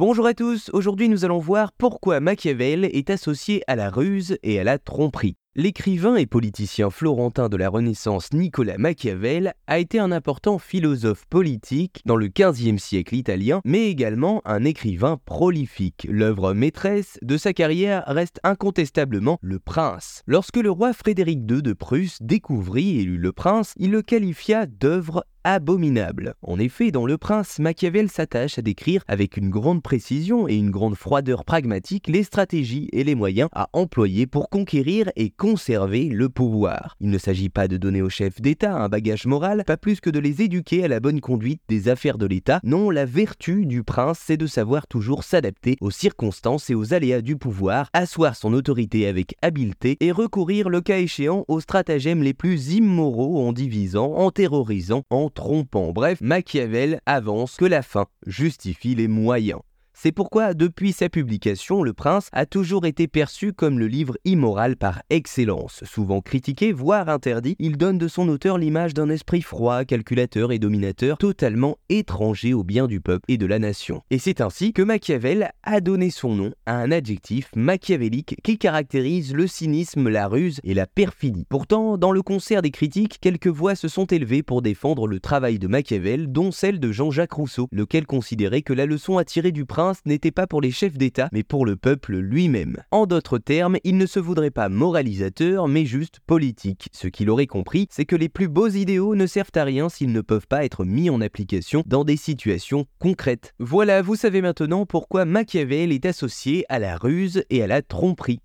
Bonjour à tous, aujourd'hui nous allons voir pourquoi Machiavel est associé à la ruse et à la tromperie. L'écrivain et politicien florentin de la Renaissance Nicolas Machiavel a été un important philosophe politique dans le XVe siècle italien, mais également un écrivain prolifique. L'œuvre maîtresse de sa carrière reste incontestablement Le Prince. Lorsque le roi Frédéric II de Prusse découvrit et lut Le Prince, il le qualifia d'œuvre abominable. En effet, dans Le Prince, Machiavel s'attache à décrire avec une grande précision et une grande froideur pragmatique les stratégies et les moyens à employer pour conquérir et conserver le pouvoir. Il ne s'agit pas de donner aux chefs d'État un bagage moral, pas plus que de les éduquer à la bonne conduite des affaires de l'État. Non, la vertu du prince, c'est de savoir toujours s'adapter aux circonstances et aux aléas du pouvoir, asseoir son autorité avec habileté et recourir le cas échéant aux stratagèmes les plus immoraux en divisant, en terrorisant, en trompant. Bref, Machiavel avance que la fin justifie les moyens. C'est pourquoi, depuis sa publication, Le Prince a toujours été perçu comme le livre immoral par excellence. Souvent critiqué, voire interdit, il donne de son auteur l'image d'un esprit froid, calculateur et dominateur, totalement étranger au bien du peuple et de la nation. Et c'est ainsi que Machiavel a donné son nom à un adjectif machiavélique qui caractérise le cynisme, la ruse et la perfidie. Pourtant, dans le concert des critiques, quelques voix se sont élevées pour défendre le travail de Machiavel, dont celle de Jean-Jacques Rousseau, lequel considérait que la leçon à tirer du prince n'était pas pour les chefs d'État, mais pour le peuple lui-même. En d'autres termes, il ne se voudrait pas moralisateur, mais juste politique. Ce qu'il aurait compris, c'est que les plus beaux idéaux ne servent à rien s'ils ne peuvent pas être mis en application dans des situations concrètes. Voilà, vous savez maintenant pourquoi Machiavel est associé à la ruse et à la tromperie.